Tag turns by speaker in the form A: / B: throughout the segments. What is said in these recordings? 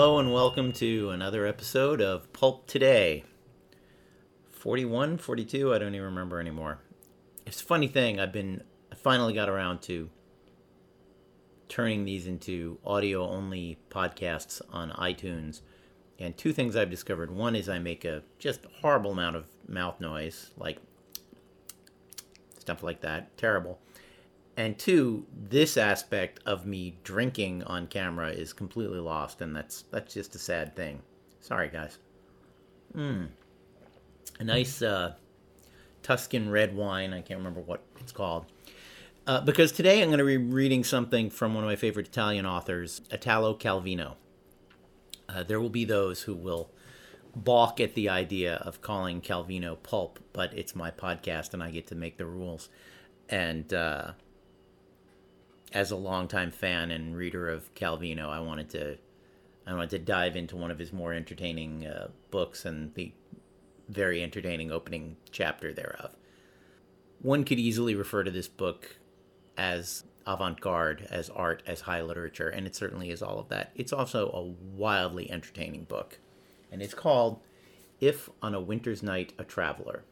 A: Hello and welcome to another episode of Pulp Today. 41, 42, I don't even remember anymore. It's a funny thing, I've been I finally got around to turning these into audio only podcasts on iTunes. And two things I've discovered. One is I make a just horrible amount of mouth noise, like stuff like that. Terrible. And two, this aspect of me drinking on camera is completely lost, and that's that's just a sad thing. Sorry, guys. Mmm. A nice uh, Tuscan red wine. I can't remember what it's called. Uh, because today I'm going to be reading something from one of my favorite Italian authors, Italo Calvino. Uh, there will be those who will balk at the idea of calling Calvino pulp, but it's my podcast and I get to make the rules. And uh, as a longtime fan and reader of Calvino, I wanted to I wanted to dive into one of his more entertaining uh, books and the very entertaining opening chapter thereof. One could easily refer to this book as avant garde, as art, as high literature, and it certainly is all of that. It's also a wildly entertaining book, and it's called If on a Winter's Night a Traveler.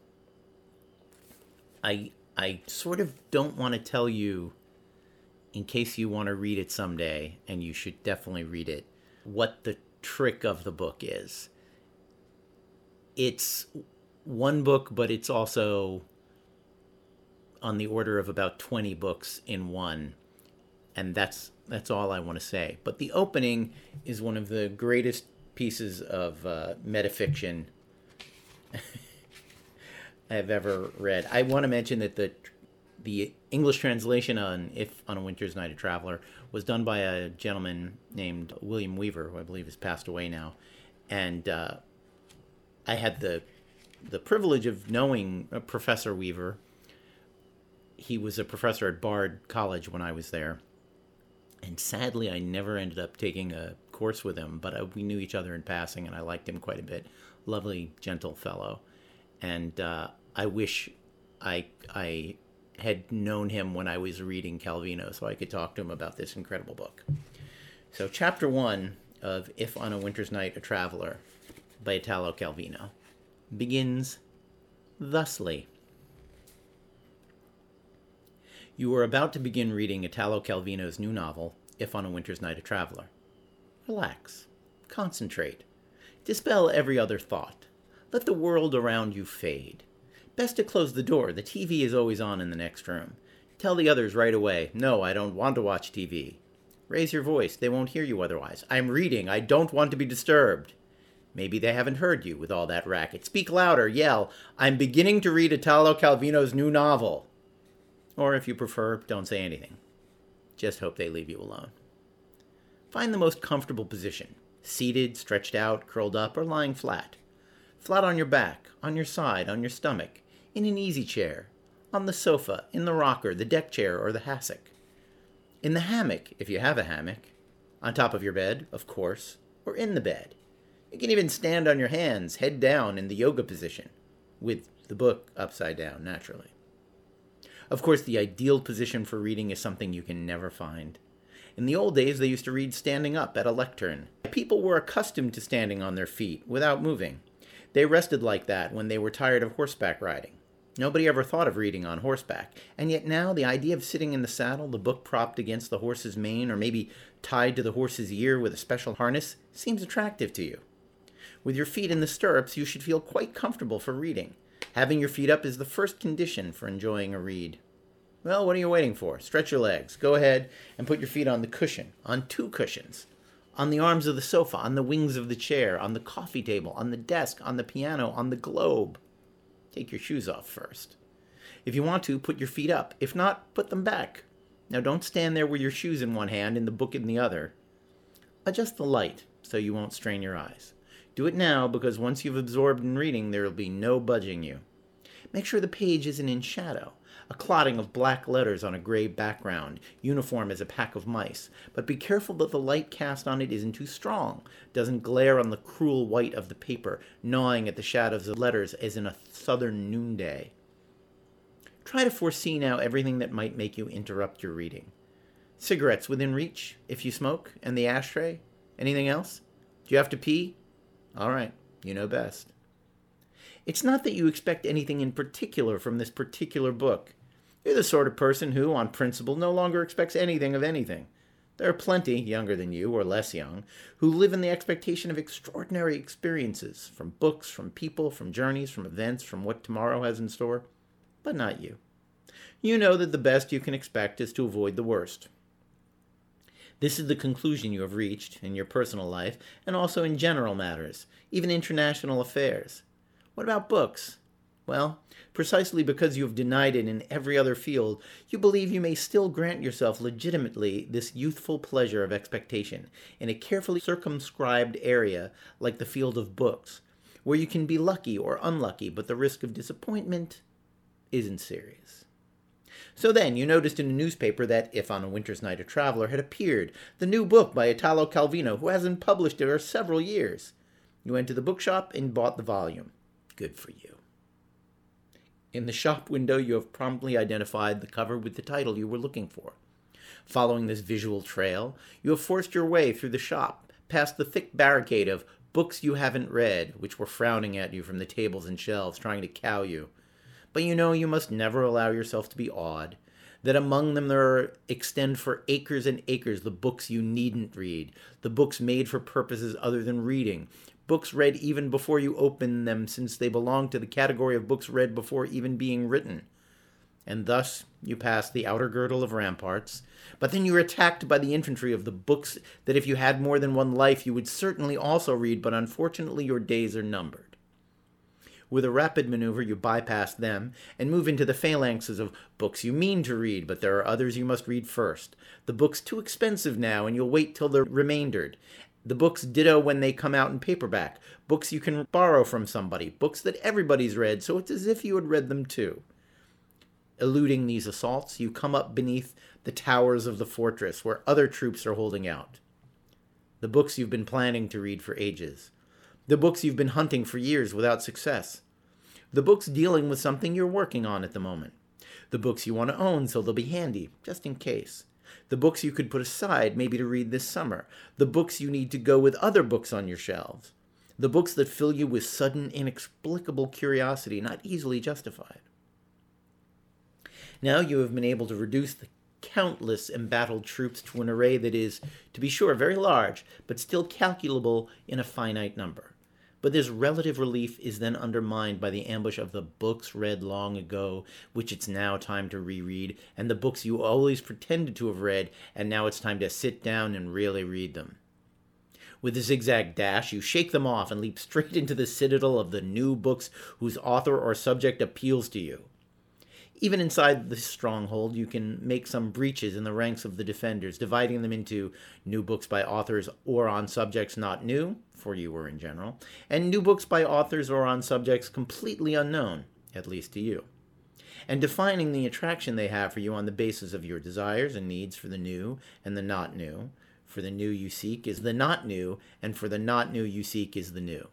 A: I, I sort of don't want to tell you, in case you want to read it someday, and you should definitely read it, what the trick of the book is. It's one book, but it's also on the order of about 20 books in one and that's that's all I want to say. But the opening is one of the greatest pieces of uh, metafiction I've ever read. I want to mention that the the English translation on "If on a Winter's Night a Traveler" was done by a gentleman named William Weaver, who I believe has passed away now, and uh, I had the the privilege of knowing uh, Professor Weaver he was a professor at Bard College when I was there. And sadly, I never ended up taking a course with him, but I, uh, we knew each other in passing, and I liked him quite a bit. Lovely, gentle fellow. And uh, I wish I, I had known him when I was reading Calvino so I could talk to him about this incredible book. So, chapter one of If on a Winter's Night a Traveler by Italo Calvino begins thusly. You are about to begin reading Italo Calvino's new novel, If on a Winter's Night a Traveler. Relax. Concentrate. Dispel every other thought. Let the world around you fade. Best to close the door. The TV is always on in the next room. Tell the others right away, no, I don't want to watch TV. Raise your voice. They won't hear you otherwise. I'm reading. I don't want to be disturbed. Maybe they haven't heard you with all that racket. Speak louder. Yell, I'm beginning to read Italo Calvino's new novel. Or if you prefer, don't say anything. Just hope they leave you alone. Find the most comfortable position seated, stretched out, curled up, or lying flat. Flat on your back, on your side, on your stomach, in an easy chair, on the sofa, in the rocker, the deck chair, or the hassock. In the hammock, if you have a hammock. On top of your bed, of course, or in the bed. You can even stand on your hands, head down, in the yoga position, with the book upside down, naturally. Of course, the ideal position for reading is something you can never find. In the old days, they used to read standing up at a lectern. People were accustomed to standing on their feet without moving. They rested like that when they were tired of horseback riding. Nobody ever thought of reading on horseback, and yet now the idea of sitting in the saddle, the book propped against the horse's mane, or maybe tied to the horse's ear with a special harness, seems attractive to you. With your feet in the stirrups, you should feel quite comfortable for reading. Having your feet up is the first condition for enjoying a read. Well, what are you waiting for? Stretch your legs. Go ahead and put your feet on the cushion, on two cushions, on the arms of the sofa, on the wings of the chair, on the coffee table, on the desk, on the piano, on the globe. Take your shoes off first. If you want to, put your feet up. If not, put them back. Now don't stand there with your shoes in one hand and the book in the other. Adjust the light so you won't strain your eyes. Do it now because once you've absorbed in reading, there will be no budging you. Make sure the page isn't in shadow, a clotting of black letters on a gray background, uniform as a pack of mice. But be careful that the light cast on it isn't too strong, doesn't glare on the cruel white of the paper, gnawing at the shadows of letters as in a southern noonday. Try to foresee now everything that might make you interrupt your reading. Cigarettes within reach, if you smoke, and the ashtray. Anything else? Do you have to pee? All right, you know best. It's not that you expect anything in particular from this particular book. You're the sort of person who, on principle, no longer expects anything of anything. There are plenty, younger than you or less young, who live in the expectation of extraordinary experiences from books, from people, from journeys, from events, from what tomorrow has in store. But not you. You know that the best you can expect is to avoid the worst. This is the conclusion you have reached in your personal life and also in general matters, even international affairs. What about books? Well, precisely because you have denied it in every other field, you believe you may still grant yourself legitimately this youthful pleasure of expectation in a carefully circumscribed area like the field of books, where you can be lucky or unlucky, but the risk of disappointment isn't serious. So then, you noticed in a newspaper that If on a Winter's Night a Traveler had appeared, the new book by Italo Calvino, who hasn't published it for several years. You went to the bookshop and bought the volume. Good for you. In the shop window, you have promptly identified the cover with the title you were looking for. Following this visual trail, you have forced your way through the shop, past the thick barricade of books you haven't read, which were frowning at you from the tables and shelves, trying to cow you. But you know you must never allow yourself to be awed, that among them there are, extend for acres and acres the books you needn't read, the books made for purposes other than reading, books read even before you open them, since they belong to the category of books read before even being written. And thus you pass the outer girdle of ramparts, but then you are attacked by the infantry of the books that if you had more than one life you would certainly also read, but unfortunately your days are numbered. With a rapid maneuver, you bypass them and move into the phalanxes of books you mean to read, but there are others you must read first. The book's too expensive now, and you'll wait till they're remaindered. The books ditto when they come out in paperback. Books you can borrow from somebody. Books that everybody's read, so it's as if you had read them too. Eluding these assaults, you come up beneath the towers of the fortress where other troops are holding out. The books you've been planning to read for ages. The books you've been hunting for years without success. The books dealing with something you're working on at the moment. The books you want to own so they'll be handy, just in case the books you could put aside maybe to read this summer, the books you need to go with other books on your shelves, the books that fill you with sudden, inexplicable curiosity not easily justified. Now you have been able to reduce the countless embattled troops to an array that is, to be sure, very large, but still calculable in a finite number. But this relative relief is then undermined by the ambush of the books read long ago, which it's now time to reread, and the books you always pretended to have read, and now it's time to sit down and really read them. With a zigzag dash, you shake them off and leap straight into the citadel of the new books whose author or subject appeals to you. Even inside this stronghold, you can make some breaches in the ranks of the defenders, dividing them into new books by authors or on subjects not new, for you or in general, and new books by authors or on subjects completely unknown, at least to you, and defining the attraction they have for you on the basis of your desires and needs for the new and the not new. For the new you seek is the not new, and for the not new you seek is the new.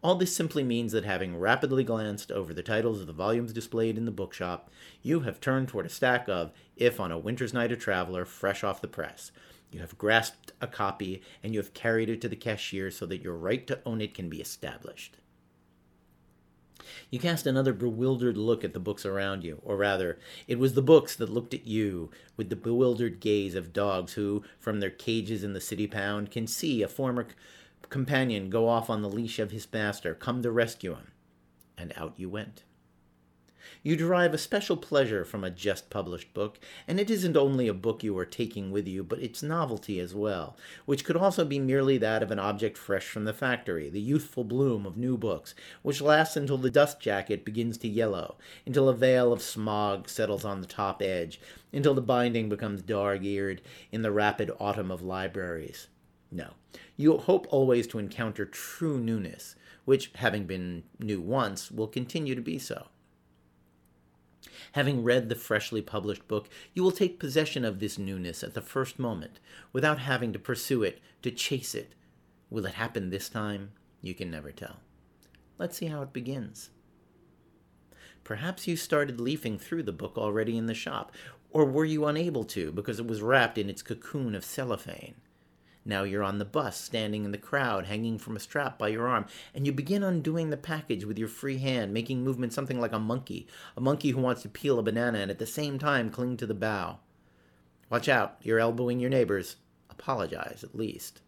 A: All this simply means that having rapidly glanced over the titles of the volumes displayed in the bookshop, you have turned toward a stack of If on a Winter's Night a Traveler fresh off the press. You have grasped a copy and you have carried it to the cashier so that your right to own it can be established. You cast another bewildered look at the books around you, or rather, it was the books that looked at you with the bewildered gaze of dogs who, from their cages in the city pound, can see a former companion go off on the leash of his master, come to rescue him. And out you went. You derive a special pleasure from a just published book, and it isn't only a book you are taking with you, but its novelty as well, which could also be merely that of an object fresh from the factory, the youthful bloom of new books, which lasts until the dust jacket begins to yellow, until a veil of smog settles on the top edge, until the binding becomes dog eared in the rapid autumn of libraries. No. You hope always to encounter true newness, which, having been new once, will continue to be so. Having read the freshly published book, you will take possession of this newness at the first moment, without having to pursue it, to chase it. Will it happen this time? You can never tell. Let's see how it begins. Perhaps you started leafing through the book already in the shop, or were you unable to because it was wrapped in its cocoon of cellophane? Now you're on the bus, standing in the crowd, hanging from a strap by your arm, and you begin undoing the package with your free hand, making movement something like a monkey, a monkey who wants to peel a banana and at the same time cling to the bough. Watch out, you're elbowing your neighbors. Apologize, at least.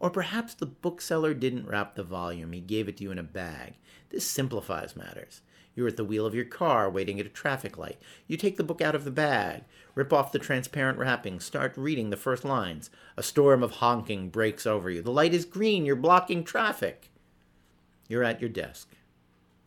A: Or perhaps the bookseller didn't wrap the volume, he gave it to you in a bag. This simplifies matters. You're at the wheel of your car waiting at a traffic light. You take the book out of the bag, rip off the transparent wrapping, start reading the first lines. A storm of honking breaks over you. The light is green, you're blocking traffic. You're at your desk.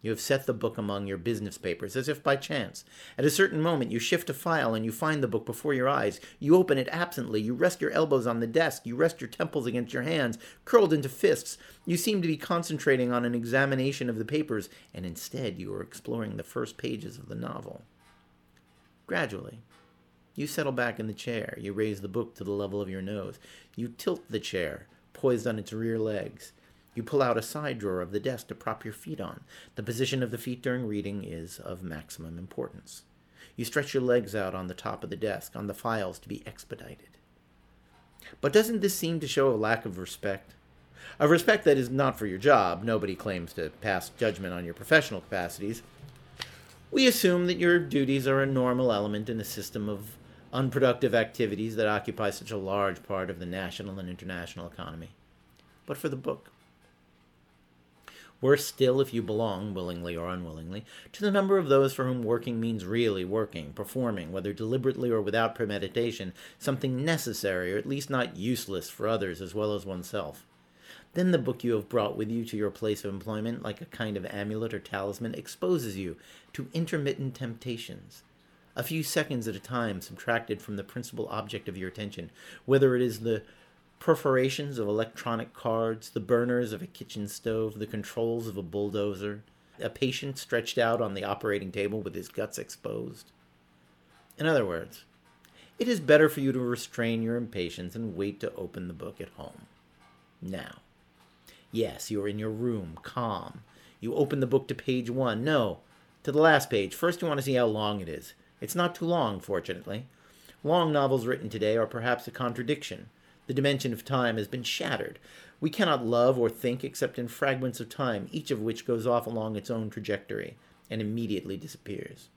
A: You have set the book among your business papers as if by chance. At a certain moment, you shift a file and you find the book before your eyes. You open it absently. You rest your elbows on the desk. You rest your temples against your hands, curled into fists. You seem to be concentrating on an examination of the papers, and instead you are exploring the first pages of the novel. Gradually, you settle back in the chair. You raise the book to the level of your nose. You tilt the chair, poised on its rear legs. You pull out a side drawer of the desk to prop your feet on. The position of the feet during reading is of maximum importance. You stretch your legs out on the top of the desk, on the files to be expedited. But doesn't this seem to show a lack of respect? A respect that is not for your job. Nobody claims to pass judgment on your professional capacities. We assume that your duties are a normal element in a system of unproductive activities that occupy such a large part of the national and international economy. But for the book, Worse still if you belong, willingly or unwillingly, to the number of those for whom working means really working, performing, whether deliberately or without premeditation, something necessary or at least not useless for others as well as oneself. Then the book you have brought with you to your place of employment, like a kind of amulet or talisman, exposes you to intermittent temptations. A few seconds at a time subtracted from the principal object of your attention, whether it is the perforations of electronic cards, the burners of a kitchen stove, the controls of a bulldozer, a patient stretched out on the operating table with his guts exposed. In other words, it is better for you to restrain your impatience and wait to open the book at home. Now, yes, you are in your room, calm. You open the book to page one. No, to the last page. First, you want to see how long it is. It's not too long, fortunately. Long novels written today are perhaps a contradiction. The dimension of time has been shattered. We cannot love or think except in fragments of time, each of which goes off along its own trajectory and immediately disappears.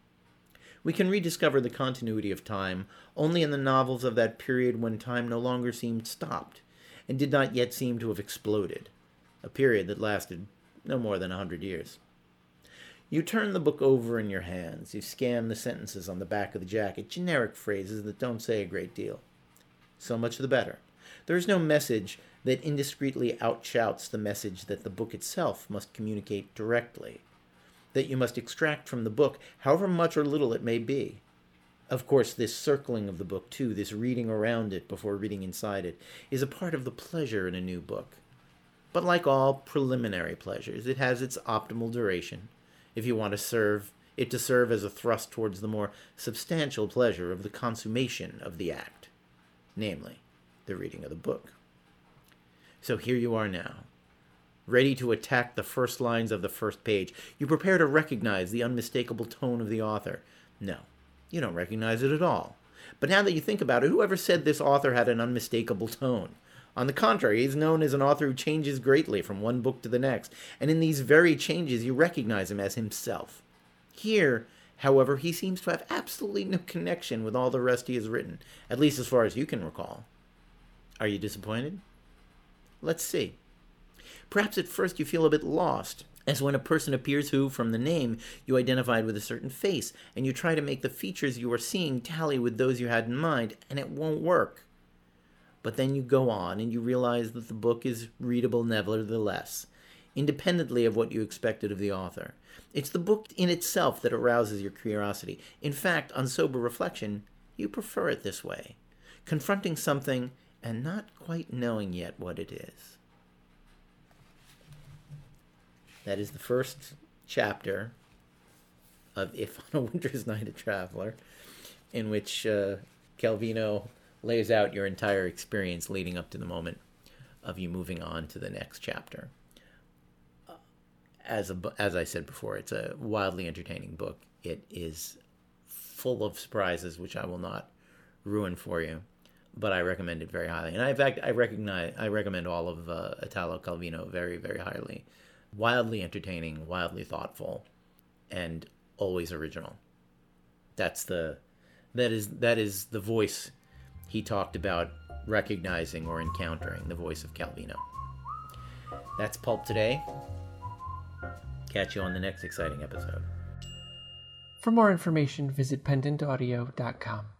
A: We can rediscover the continuity of time only in the novels of that period when time no longer seemed stopped and did not yet seem to have exploded, a period that lasted no more than a hundred years. You turn the book over in your hands. You scan the sentences on the back of the jacket, generic phrases that don't say a great deal. So much the better. There is no message that indiscreetly outshouts the message that the book itself must communicate directly, that you must extract from the book, however much or little it may be. Of course, this circling of the book, too, this reading around it before reading inside it, is a part of the pleasure in a new book. But like all preliminary pleasures, it has its optimal duration, if you want to serve it to serve as a thrust towards the more substantial pleasure of the consummation of the act, namely, the reading of the book. So here you are now, ready to attack the first lines of the first page. You prepare to recognize the unmistakable tone of the author. No, you don't recognize it at all. But now that you think about it, whoever said this author had an unmistakable tone? On the contrary, he's known as an author who changes greatly from one book to the next, and in these very changes you recognize him as himself. Here, however, he seems to have absolutely no connection with all the rest he has written, at least as far as you can recall. Are you disappointed? Let's see. Perhaps at first you feel a bit lost, as when a person appears who, from the name, you identified with a certain face, and you try to make the features you are seeing tally with those you had in mind, and it won't work. But then you go on and you realize that the book is readable nevertheless, independently of what you expected of the author. It's the book in itself that arouses your curiosity. In fact, on sober reflection, you prefer it this way. Confronting something and not quite knowing yet what it is. That is the first chapter of If on a Winter's Night a Traveler, in which uh, Calvino lays out your entire experience leading up to the moment of you moving on to the next chapter. As, a, as I said before, it's a wildly entertaining book. It is full of surprises, which I will not ruin for you. But I recommend it very highly. And I, in fact, I recognize I recommend all of uh, Italo Calvino very, very highly. Wildly entertaining, wildly thoughtful, and always original. That's the that is that is the voice he talked about recognizing or encountering the voice of Calvino. That's Pulp today. Catch you on the next exciting episode.
B: For more information, visit pendantaudio.com.